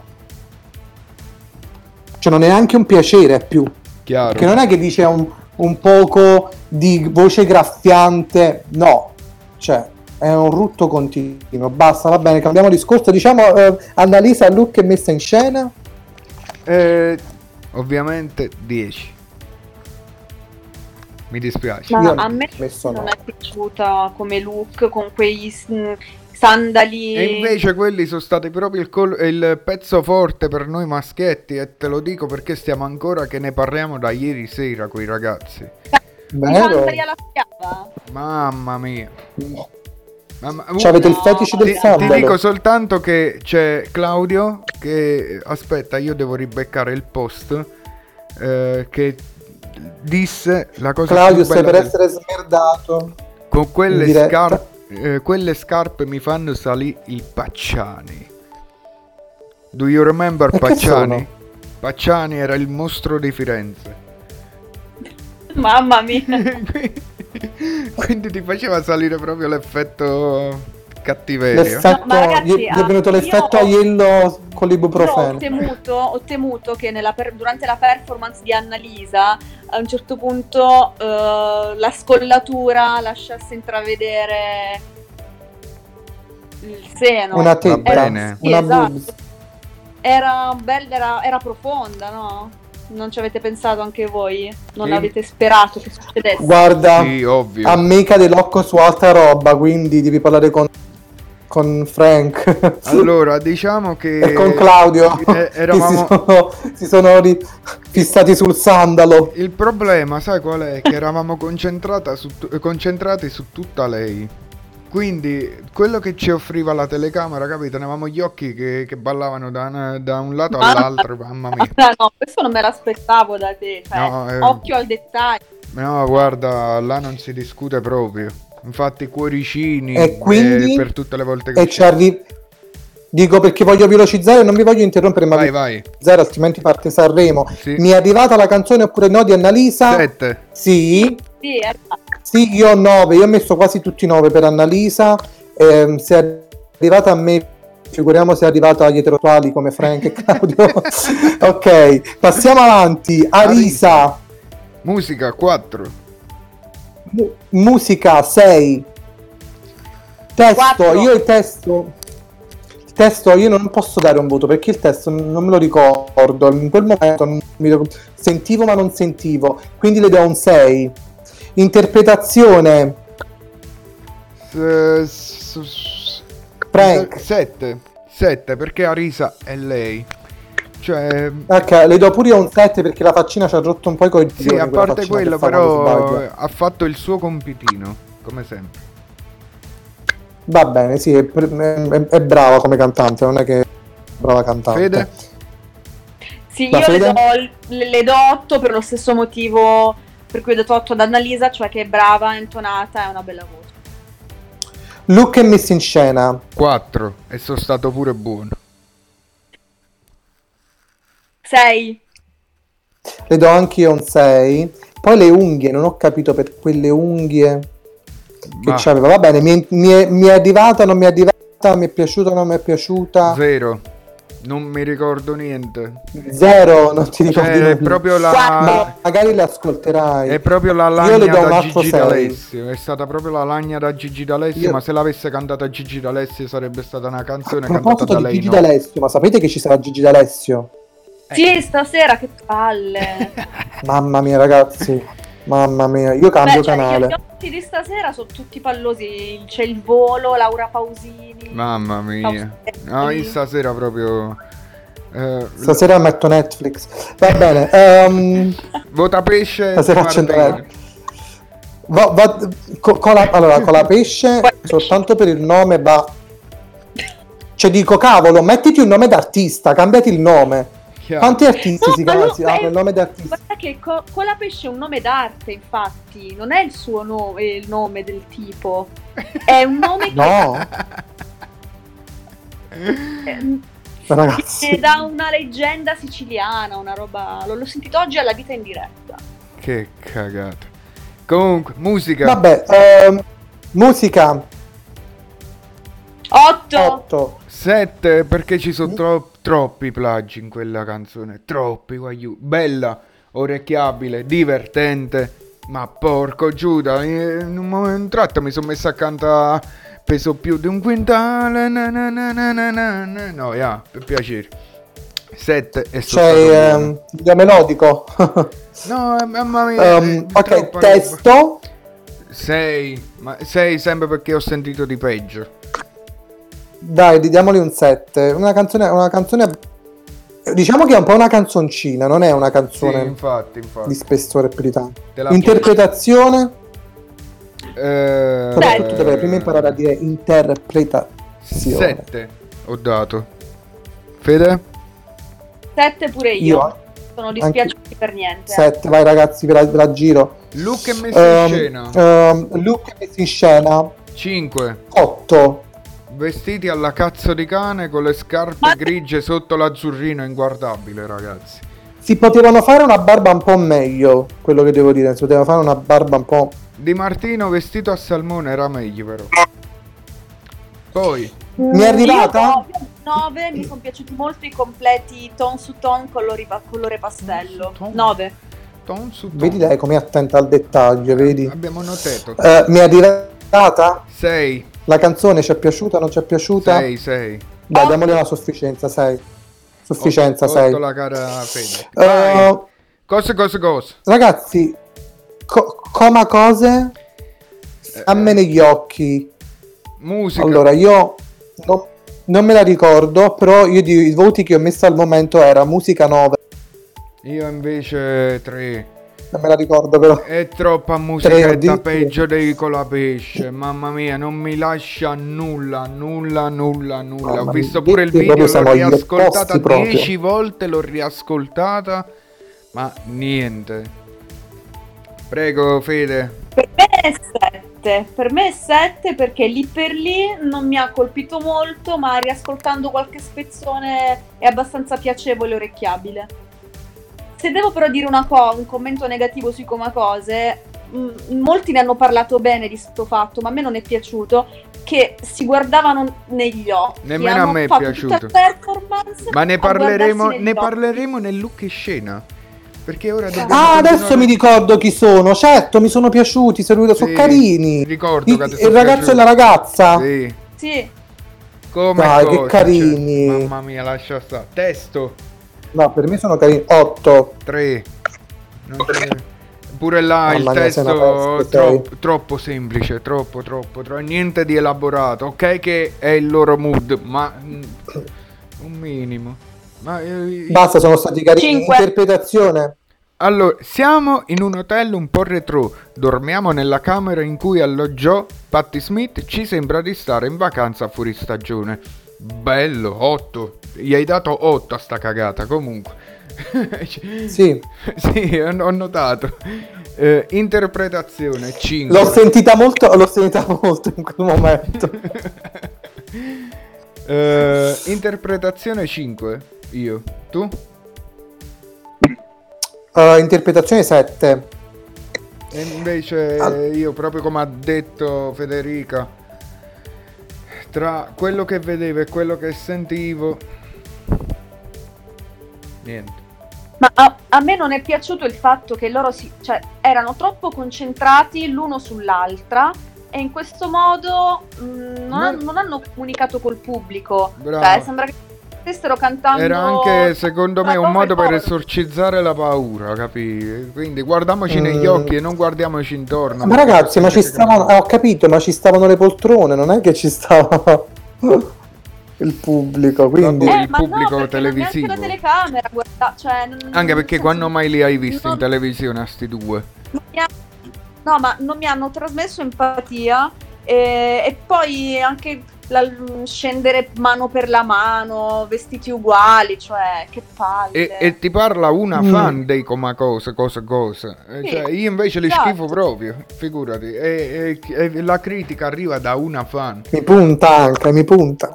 Cioè non è neanche un piacere più, Chiaro. che non è che dice un, un poco di voce graffiante, no, cioè è un rutto continuo. Basta, va bene, cambiamo discorso. Diciamo eh, Annalisa Look è messa in scena. Eh, ovviamente 10. Mi dispiace. Ma a me non no. è piaciuta come look, con quei mm, sandali... E invece quelli sono stati proprio il, col- il pezzo forte per noi maschietti e te lo dico perché stiamo ancora che ne parliamo da ieri sera con i ragazzi. Vero? Mamma mia. Mamma- Cioè, avete il No, fetish del Ti, ti sandalo? dico soltanto che c'è Claudio che aspetta, io devo ribeccare il post eh, che disse la cosa Claudio, più stai per del- essere smerdato. con quelle scarpe eh, quelle scarpe mi fanno salire i Pacciani. Do you remember E Pacciani? Pacciani era il mostro di Firenze. Mamma mia. Quindi ti faceva salire proprio l'effetto cattiverio. L'effetto, No, ma ragazzi, gli è venuto ah, l'effetto io- aiello con Io ho l'ibuprofeno. temuto, ho temuto che nella per- durante la performance di Annalisa a un certo punto eh, la scollatura lasciasse intravedere il seno. Una tetta, bene. Sì, una esatto. Era bella, era, era profonda, no? Non ci avete pensato anche voi? Non Sì. avete sperato che succedesse? Guarda, Sì, ovvio. a me cade l'occo su alta roba, quindi devi parlare con, con Frank Allora, diciamo che e con Claudio. eh, eravamo- si sono, si sono ri- fissati sul sandalo. Il problema, sai qual è? Che eravamo concentrata su eh, concentrati su tutta lei. Quindi quello che ci offriva la telecamera, capito? Avevamo gli occhi che, che ballavano da, una- da un lato Mamma- all'altro, mamma mia. No, questo non me l'aspettavo da te. Cioè, No, eh. Occhio al dettaglio. No, guarda, là non si discute proprio. Infatti cuoricini E quindi- eh, per tutte le volte che E ci arri- Dico perché voglio velocizzare, non vi voglio interrompere, ma Vai, vai. zero, altrimenti parte Sanremo. Sì. Mi è arrivata la canzone oppure no di Annalisa? Sette. Sì, Sì, eh, sì, io ho 9, io ho messo quasi tutti 9 per Annalisa. Ehm, se è arrivata a me, figuriamo se è arrivata agli eterosessuali come Frank e Claudio. ok, passiamo avanti. Arisa, Musica 4. Mu- musica 6. Testo, Quattro. io il testo. Il testo io non posso dare un voto perché il testo non me lo ricordo. In quel momento non mi ricordo- sentivo ma non sentivo, quindi le do un 6. Interpretazione, Frank. 7. 7 perché Arisa è lei. Cioè, Ok, le do pure io un 7 perché la faccina ci ha rotto un po' i coglioni. sì, a parte quello, però ha fatto il suo compitino, come sempre. Va bene, sì, è, è- è brava come cantante, non è che è brava cantante. Fede? sì, La io le Fede? do, le, le do 8 per lo stesso motivo per cui ho dato 8 ad Annalisa, cioè che è brava, è intonata, è una bella voce. Look e messa in scena. 4 e sono stato pure buono. 6. Le do anche io un 6. Poi le unghie, non ho capito per quelle unghie che Ma c'aveva. Va bene, mi è, mi è- mi è arrivata, non mi è arrivata, mi è piaciuta, non mi è piaciuta. zero. Non mi ricordo niente. Zero, non ti ricordi Cioè, è nulla. proprio Ma la magari le ascolterai. è proprio la Io le lagna da Gigi sei. D'Alessio. È stata proprio la lagna da Gigi D'Alessio. Io- Ma se l'avesse cantata Gigi D'Alessio sarebbe stata una A canzone cantata proposito da di lei. Gigi no? D'Alessio, ma sapete che ci sarà Gigi D'Alessio? Sì, stasera che palle. Mamma mia, ragazzi. Mamma mia, io cambio Beh, cioè, canale. Gli occhi di stasera sono tutti pallosi. C'è il volo, Laura Pausini. Mamma mia. Pausini. No, io stasera proprio. eh, Stasera metto Netflix. Va bene. ehm, Vota pesce. stasera accendo. Va- va- co- con la, allora, con la pesce, soltanto per il nome, va. Cioè, dico, cavolo, mettiti un nome d'artista, cambiati il nome. Chiaro. Quanti artisti No, si, ma chiamano- si hanno il nome d'artista? Guarda che co- Colapesce è un nome d'arte, infatti, non è il suo nome, il nome del tipo. È un nome che No, eh, ragazzi. viene da una leggenda siciliana, una roba. L'ho, l'ho sentito oggi alla vita in diretta. Che cagata. Comunque, musica. Vabbè, ehm, musica 8. 8. 7 perché ci sono tro- troppi plagi in quella canzone. Troppi, guaiu. Bella, orecchiabile, divertente. Ma porco Giuda, in un momento tratto mi sono messo a cantare peso più di un quintale. na na na na na na. No, ya, per piacere. 7 e stato ehm, il melodico. No, eh, mamma mia. Ehm, ok, testo. 6, ma 6 sempre perché ho sentito di peggio. Dai, diamogli un 7. Una canzone, una canzone. Diciamo che è un po' una canzoncina, non è una Sì, canzone infatti, infatti. di spessore più di tanto. Interpretazione. Eh, Soprattutto dovrei prima imparare a dire interpretazione. 7 ho dato. Fede? 7 pure io. Io Sono dispiaciuti per niente. 7, vai ragazzi, ve la, ve la giro. Look e messo in Ehm, scena. ehm, look messo in scena 5. 8. Vestiti alla cazzo di cane con le scarpe Ma- grigie sotto l'azzurrino inguardabile, ragazzi. Si potevano fare una barba un po' meglio, quello che devo dire, si poteva fare una barba un po'... Di Martino vestito a salmone era meglio però. Poi, Mi è arrivata? 9 mi sono piaciuti molto i completi ton su ton colori colore pastello. Ton su ton. 9. ton su ton. Vedi lei come è attenta al dettaglio, vedi? Abbiamo notato. Eh, mi è arrivata? 6, La canzone ci è piaciuta, non ci è piaciuta? 6, 6. Dai, diamogli una sufficienza, 6. Sufficienza, 6. la cara Fede. Eh, Cose, cose, cose. ragazzi, co- coma cose, fiamme negli occhi. Musica. Allora, io non, non me la ricordo, però io di- i voti che ho messo al momento era musica 9. Io invece 3. Non me la ricordo però. È troppa musichetta peggio dei colapesce. Mamma mia, non mi lascia nulla, nulla, nulla, nulla. Mamma Ho visto pure il video, l'ho riascoltata opposti proprio. 10 volte, l'ho riascoltata, ma niente. Prego, Fede. Per me è 7. Per me è 7 perché lì per lì non mi ha colpito molto, ma riascoltando qualche spezzone è abbastanza piacevole e orecchiabile. Se devo però dire una co- un commento negativo sui Coma Cose, mh, molti ne hanno parlato bene di sto fatto, ma a me non è piaciuto che si guardavano negli occhi. Nemmeno a me è piaciuto. tutta la performance Ma ne parleremo, ne occhi. parleremo nel look e scena. Perché ora dobbiamo Ah, adesso mi ricordo chi sono. Certo, mi sono piaciuti, sono, sono Sì, carini. Ricordo Il, che il sono ragazzo e la ragazza. Sì. Sì, Come Dai, che cosa, carini. cioè, mamma mia, lascia stare. Testo No, per me sono carini. 8. 3. Pure là il Mamma una testo bestia, troppo, troppo semplice, troppo, troppo, troppo, niente di elaborato. Ok che è il loro mood, ma mm, un minimo. Ma, eh, Basta, sono stati carini. Cinque. Interpretazione. Allora, siamo in un hotel un po' retro. Dormiamo nella camera in cui alloggiò Patti Smith. Ci sembra di stare in vacanza fuori stagione. Bello, 8. Gli hai dato 8 a sta cagata, comunque. Sì. sì, ho, notato. Eh, interpretazione 5. L'ho sentita molto, l'ho sentita molto in quel momento. Eh, interpretazione 5. Io. Tu? Uh, interpretazione 7. E invece io, proprio come ha detto Federica, tra quello che vedevo e quello che sentivo, niente. Ma a, a me non è piaciuto il fatto che loro si, cioè, erano troppo concentrati l'uno sull'altra e in questo modo mh, non, Non- han- non hanno comunicato col pubblico. Cioè, sembra che stessero cantando. Era anche, secondo me, un modo per esorcizzare la paura, capi? Quindi guardiamoci negli Mm. occhi e non guardiamoci intorno. Ma ragazzi, ma ci che stavano, eh, ho capito, ma ci stavano le poltrone, non è che ci stava il pubblico, quindi... Vabbè. Eh, il pubblico no, televisivo. Neanche la telecamera, guarda, cioè, non- Anche perché quando mai li hai visti in non- televisione a sti due? no, ma non mi hanno trasmesso empatia e, e poi anche la- scendere mano per la mano, vestiti uguali, cioè che palle. E, e ti parla una Mm. fan dei coma cose, cose, cose. Eh, Sì, Cioè, io invece li esatto. schifo proprio, figurati. E, e- e la critica arriva da una fan. Mi punta anche, mi punta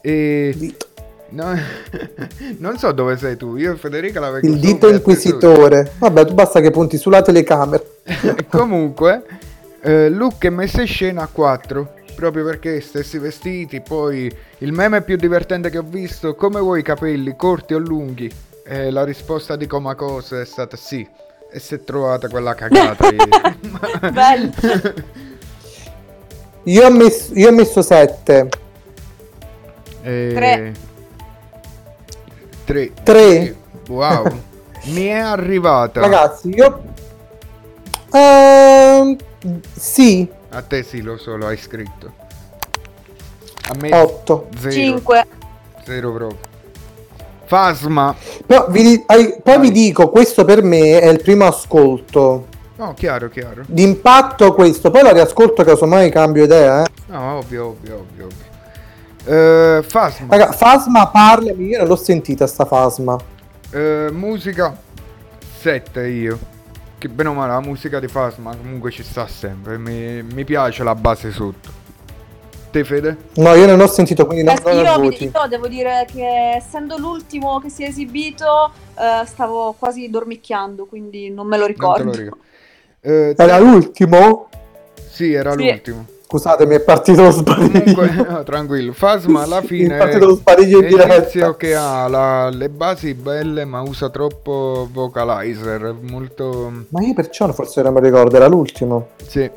E dito. no, non so dove sei tu, io e Federica la Il dito inquisitore. Vabbè, tu basta che punti sulla telecamera. Comunque, eh, look e messa in scena a 4. Proprio perché stessi vestiti. Poi il meme più divertente che ho visto: come vuoi i capelli, corti o lunghi? E la risposta di Comacose è stata sì. E si è trovata quella cagata. lì. Bello. Messo, io ho messo 7. E... Tre. Tre. Tre. Wow. Mi è arrivata. Ragazzi, io... Ehm, sì, A te sì, lo so, lo hai scritto. A me 8. zero. 5. Zero proprio. Fasma. Però vi, poi Vai. vi dico, questo per me è il primo ascolto. No, chiaro, chiaro. D'impatto questo, poi la riascolto casomai cambio idea, eh. No, ovvio, ovvio, ovvio, ovvio. Eh, Fasma. Raga, Fasma parlami, io non l'ho sentita sta Fasma. Eh, musica 7 io. Che bene o male la musica di Fasma comunque ci sta sempre. Mi, mi piace la base sotto. Te Fede? No, io non ho sentito, quindi non Eh, io, voti. io devo dire che essendo l'ultimo che si è esibito, eh, stavo quasi dormicchiando, quindi non me lo Non te ricordo. lo ricordo. Eh, Era l'ultimo? Sì, era Sì. l'ultimo. Scusatemi, è partito lo sbadiglio. Comunque, no, tranquillo. Fasma alla È fine partito lo sbadiglio in è diretta. che ha la- le basi belle ma usa troppo vocalizer. Molto... Ma io perciò forse non mi ricordo, era l'ultimo. Sì.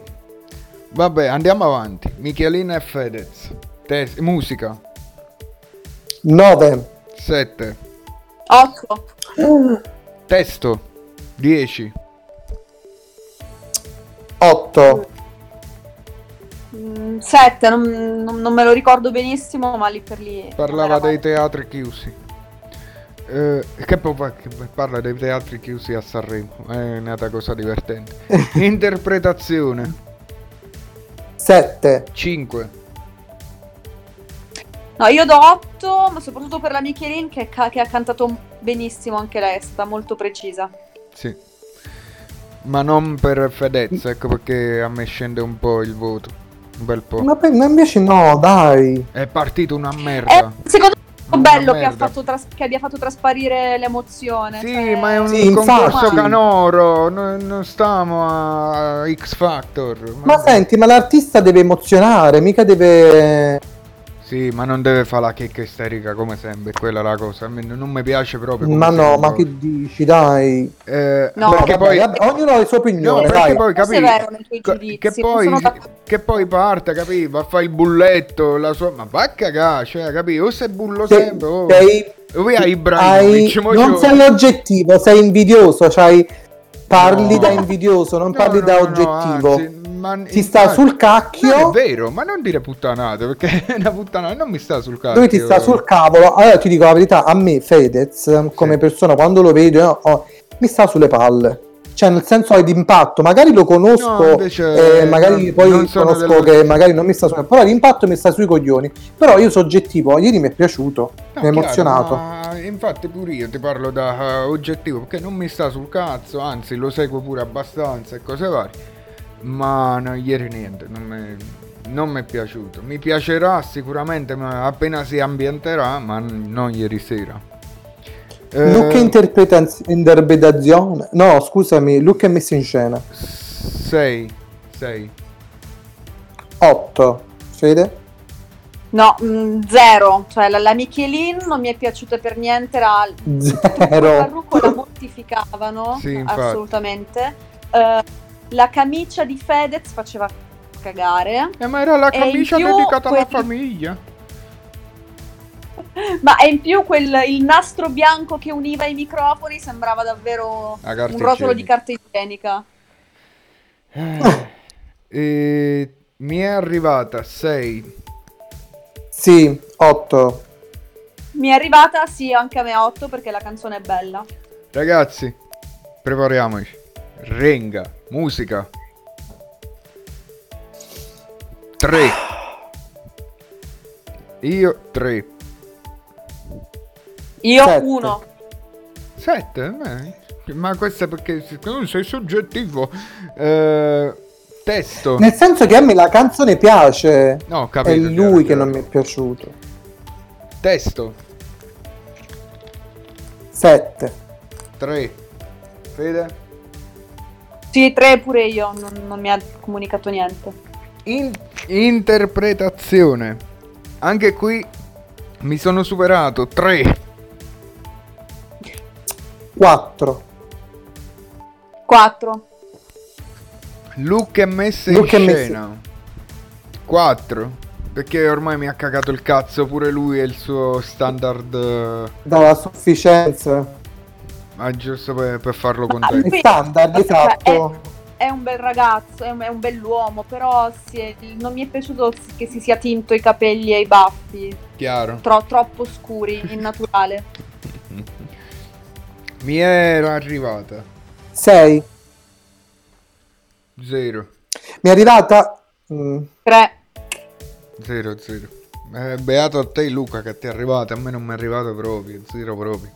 Vabbè, andiamo avanti. Michelina e Fedez. Tes- musica 9. 7. 8. Testo 10. 8. 7, non, non- non me lo ricordo benissimo, ma lì per lì... Parlava dei teatri chiusi. Eh, che poi parla dei teatri chiusi a Sanremo. È una cosa divertente. Interpretazione 7. 5. male. No, io do 8, ma soprattutto per la Michelin che, ca- che ha cantato benissimo anche lei, è stata molto precisa. Sì. Ma non per Fedez, ecco perché a me scende un po' il voto. Un bel po'. Ma, ma invece no, dai. È partito una Eh, merda. secondo me è bello che, ha merda. fatto tras- che abbia fatto trasparire l'emozione. Sì, cioè- ma è un Sì, concorso infatti. canoro, no- non stiamo a X Factor. Ma senti, ma l'artista deve emozionare, mica deve... Sì, ma non deve fare la checca isterica come sempre, quella è la cosa. A me non mi piace proprio. Ma no, sembra. ma che dici, dai. Eh, No, perché vabbè, poi... vabbè, ognuno ha le sue No, opinioni, perché dai. poi capì, giudizi, che, poi, sono d'accordo. che poi parte, capì? Va a fare il bulletto, la sua... Ma va a cagare, cioè, capì? O sei bullo Sei- sempre, o... sei- hai hai- Ibrahimovic? non sei oggettivo, sei invidioso, c'hai... parli No. da invidioso, non No, parli no, da no, oggettivo. anzi, ma- Ti sta infatti- sul Non cacchio. è vero, ma non dire puttanate, perché una puttanata non mi sta sul cazzo. Dove ti sta sul cavolo? Allora ti dico la verità, a me Fedez, come Sì. persona, quando lo vedo, oh, mi sta sulle palle. cioè nel senso è d'impatto, magari lo conosco, No, invece, eh, magari non- poi non conosco che magari non mi sta su, però l'impatto mi sta sui coglioni. Però io soggettivo, ieri mi è piaciuto, No, mi emozionato. chiaro, ma infatti pure io ti parlo da eh, oggettivo perché non mi sta sul cazzo, anzi lo seguo pure abbastanza e cose varie. Ma no, ieri niente, non mi, non mi è piaciuto. Mi piacerà sicuramente ma appena si ambienterà, ma non ieri sera. Eh, Look e interpretaz- interpretazione, no scusami, look e messa in scena. 6 6 8, Fede? No, mm, zero. Cioè, la, la Michelin non mi è piaciuta per niente. Era il Zero. parrucco la mortificavano. Sì, infatti. assolutamente. Eh, la camicia di Fedez faceva cagare. Eh, ma era la camicia più dedicata alla quelli- famiglia. Ma e in più quel, il nastro bianco che univa i microfoni sembrava davvero un rotolo di carta igienica. Eh, e mi è arrivata 6 Sì, 8. Mi è arrivata, sì, anche a me 8 perché la canzone è bella. Ragazzi, prepariamoci. Renga, musica. 3. Io 3. Io Sette. 1. 7? Ma questo è perché tu sei soggettivo. Eh, testo. Nel senso che a me la canzone piace. No, ho È capito. lui che non mi è piaciuto. Testo. 7. 3. Fede. Sì, 3 pure io, non, non mi ha comunicato niente. In- interpretazione. Anche qui mi sono superato. 3. 4. 4. Look e messe Look e in scena. 4. Perché ormai mi ha cagato il cazzo pure lui e il suo standard. eh, Dalla sufficienza. Ma giusto per, per farlo Ah, contento. È standard, Cioè, esatto. È un bel ragazzo, è un, è un bell'uomo, però è- non mi è piaciuto che si sia tinto i capelli e i baffi, Chiaro. tro- troppo scuri, innaturale. Mi era arrivata. 6. 0. Mi è arrivata. mm, 3. 0 0. Eh, beato a te Luca che ti è arrivata. A me non mi è arrivato proprio. 0 proprio.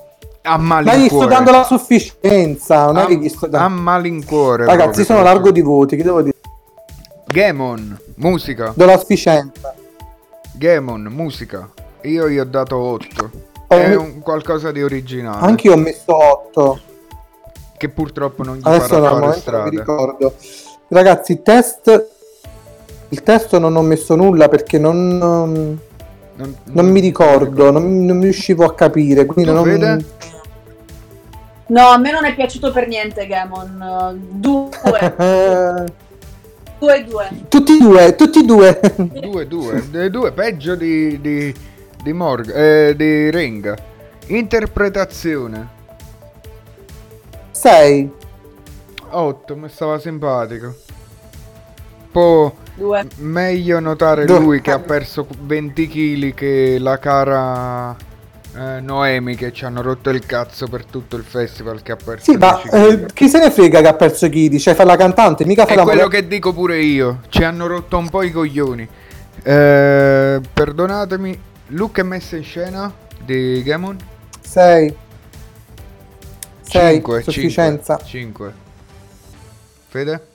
A Ma gli sto malincuore. dando la sufficienza. Non è a, che gli sto a dando. malincuore. Ragazzi, proprio. sono largo di voti. Che devo dire? Gamon, musica. Do la sufficienza. Gamon, musica. Io gli ho dato 8. Ho È un qualcosa di originale. Anche io ho messo 8. Che purtroppo non gli Adesso farà no, mi strada. ricordo. Ragazzi, test. Il testo non ho messo nulla perché non, non, Non, non mi ricordo, non, non riuscivo a capire. Quindi non... No, a me non è piaciuto per niente Gamon. 2. Eh, 2 2. tutti e due, tutti e due. 2, 2, 2, peggio di, di, di Morg, eh, di Renga. Interpretazione 6. 8, mi stava simpatico. Poi 2. meglio notare Due. lui che ha perso 20 kg che la cara eh, Noemi che ci hanno rotto il cazzo per tutto il festival che ha perso Sì, ma 10 eh, chi se ne frega che ha perso Kidi? Cioè, fa la cantante, mica fa È la quello che dico pure io. Ci hanno rotto un po' i coglioni. Eh, perdonatemi. Look e messa in scena di Gamon. 6. 6. 5, Sufficienza. 5. Fede?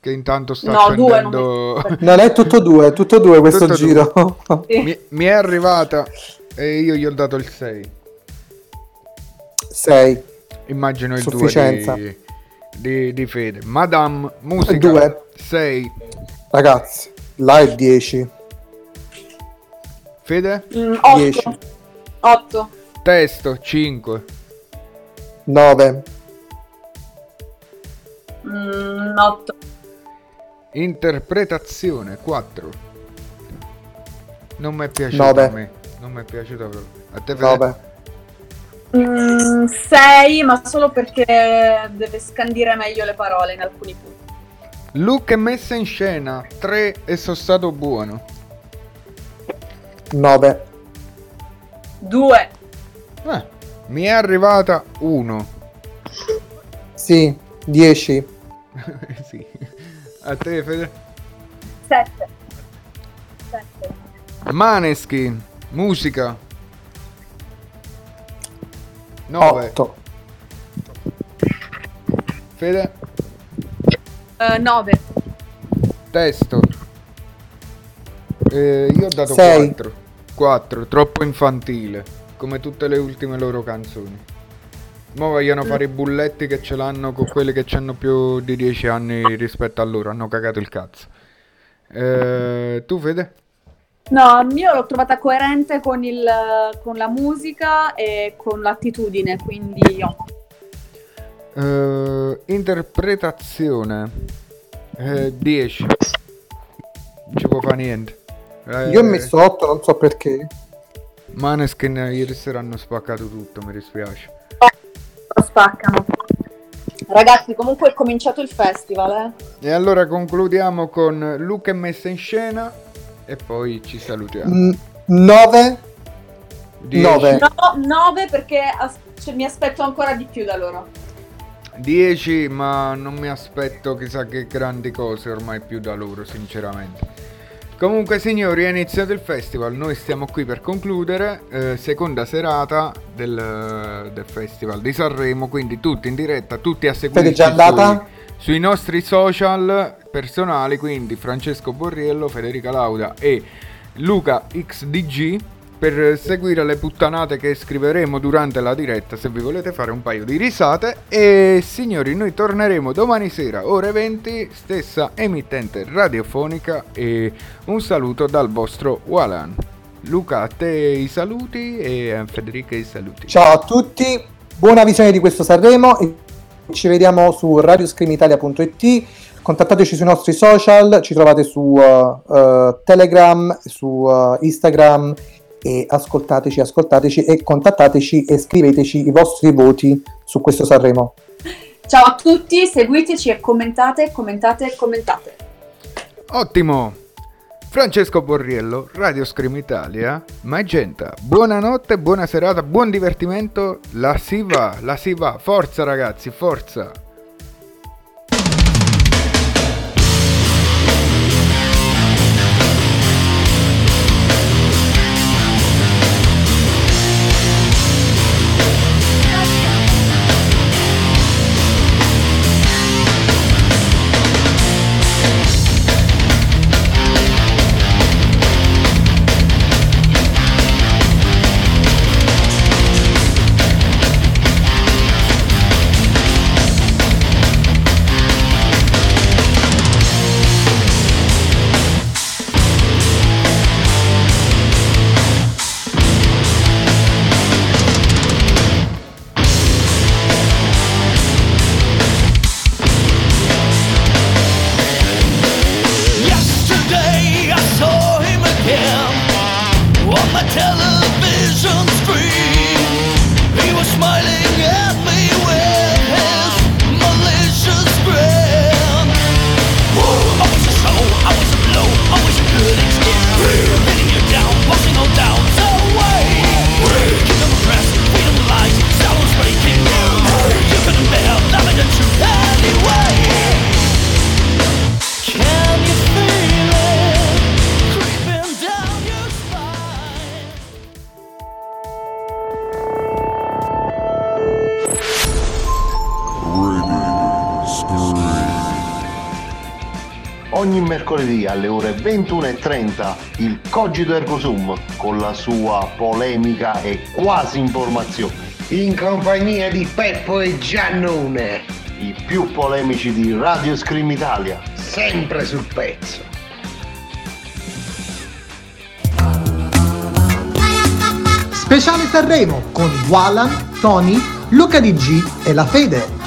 Che intanto sta No, due, accendendo... Non è tutto due, tutto due questo Tutto giro. mi, mi è arrivata e io gli ho dato il 6. 6. Immagino il 2 Sufficienza. di, di, di Fede. Madame, musica Due. 6. Ragazzi, là è 10. Fede? 10. 8. Testo 5. 9. 8. Interpretazione 4. Non mi è piaciuto Nove. a me. Non mi è piaciuto proprio. A te? 9. 6, ma solo perché deve scandire meglio le parole in alcuni punti. Look e messa in scena 3 e sono stato buono. 9. 2. Eh, mi è arrivata 1. Sì. 10. sì. A te, Fede? 7. 7. Maneskin, musica. 9. 8. Fede? 9. Testo. Eh, io ho dato Sei. 4. 4, troppo infantile, come tutte le ultime loro canzoni. Mo vogliono fare i bulletti che ce l'hanno con quelli che hanno più di 10 anni rispetto a loro, hanno cagato il cazzo. Eh, tu Fede? No, io l'ho trovata coerente con, il, con la musica e con l'attitudine, quindi 8. Eh, interpretazione. Eh, 10. Non ci può fare niente. Eh, Io ho messo 8, non so perché. Maneskin ieri sera hanno spaccato tutto, mi dispiace. Lo spaccano. Ragazzi, comunque è cominciato il festival, eh. E allora concludiamo con Luca messa in scena e poi ci salutiamo. 9. 10, nove. No, 9 perché as- cioè, mi aspetto ancora di più da loro. 10, ma non mi aspetto chissà che grandi cose ormai più da loro, sinceramente. Comunque signori, è iniziato il festival, noi stiamo qui per concludere, eh, seconda serata del, del festival di Sanremo, quindi tutti in diretta, tutti a seguire Siete già andata? sui nostri social personali, quindi Francesco Borriello, Federica Lauda e Luca XDG per seguire le puttanate che scriveremo durante la diretta se vi volete fare un paio di risate e signori noi torneremo domani sera ore 20 stessa emittente radiofonica e un saluto dal vostro Walan Luca a te i saluti e a Federica i saluti Ciao a tutti, buona visione di questo Sanremo ci vediamo su radioscreenitalia.it. Contattateci sui nostri social, ci trovate su uh, uh, Telegram, su uh, Instagram e ascoltateci, ascoltateci e contattateci e scriveteci i vostri voti su questo Sanremo. Ciao a tutti, seguiteci e commentate, commentate, commentate. ottimo. Francesco Borriello Radio Scream Italia Magenta. Buonanotte buona serata buon divertimento. La si va la si va. Forza ragazzi forza 21.30 il Cogito Ergo Sum con la sua polemica e quasi informazione. in compagnia di Peppo e Giannone, I più polemici di Radio Scream Italia. sempre sul pezzo. Speciale Sanremo con Walan, Tony, Luca DG e La Fede.